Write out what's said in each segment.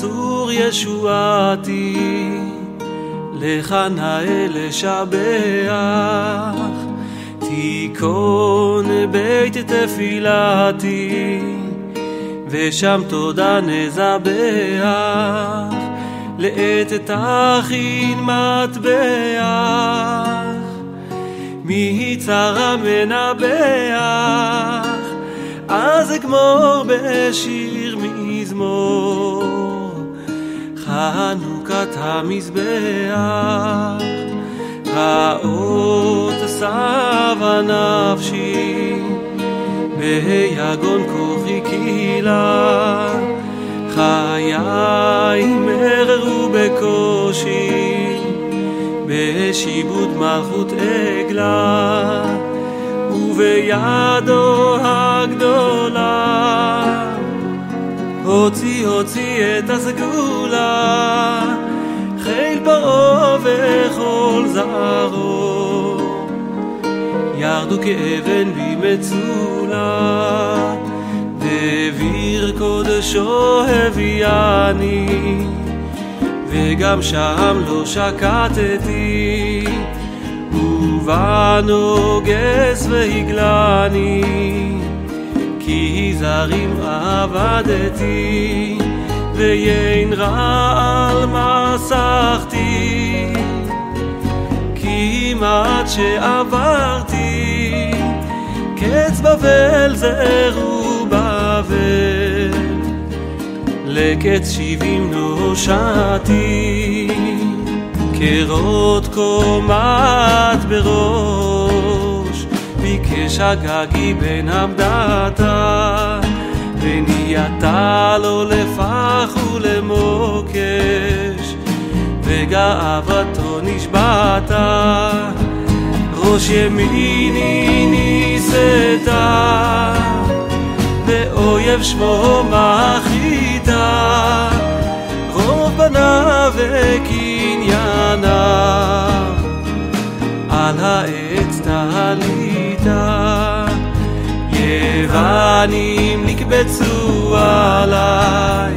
צור ישועתי, לך נאה לשבח, תיכון בית תפילתי, ושם תודה נזבח, לעת תכין מטבח, מיצר מנבח, אז אגמור בשיר מזמור, חנוכת המזבח, רעות סבה נפשי, ביגון כוחי קהילה, חיי מררו בקושי, בשיבוד מלכות עגלה, ובידו הגדולה, הוציא הוציא את הסגולה, חיל פרעה וכל זרעו, ירדו כאבן במצולה, דביר קודשו הביאני, וגם שם לא שקטתי, ובנוגס והגלני, כי זרים עבדתי, ויין רעל מסכתי, כמעט שעברתי, קץ בבל זרו בבל, לקץ שבעים נושעתי, קרות קומת בראש, ביקש הגגי בן עמדתה, ונהייתה לו לפח ולמוקש, וגאוותו נשבעתה, ראש ימיני נישאתה, ואויב שמו מחריתה, רוב בניו וקנייניו, על העץ תעליתה, יוונים נקבצו עליי,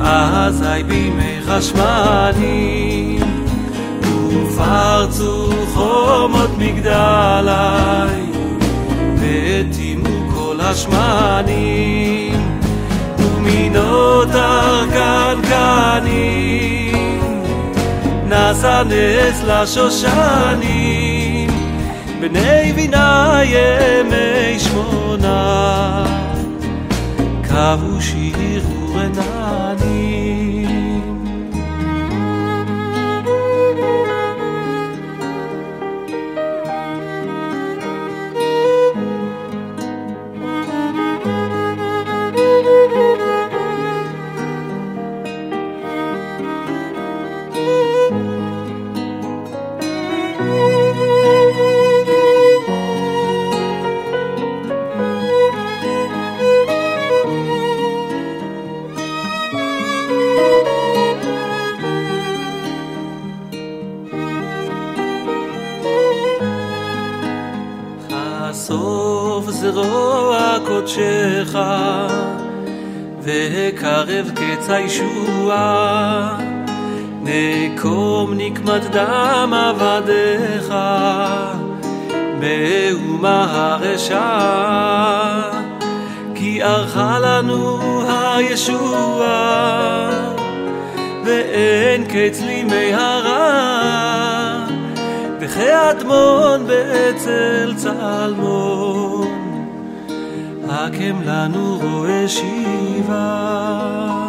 אזי בימי חשמני, ופרצו חומות מגדלי, וטימו כל השמנים, ומינות ארכנקנים, נעשה נס לשושנים, בני בינה ימי שמונה, קבעו שיר ורננים. זרוע קודשך, והקרב קץ הישועה. נקום נקמת דם עבדיך, באומה הרשעה, כי ערכה לנו הישועה, ואין קץ לימי הרע. וכאדמון באצל צלמון, הקם לנו רואה שיבה.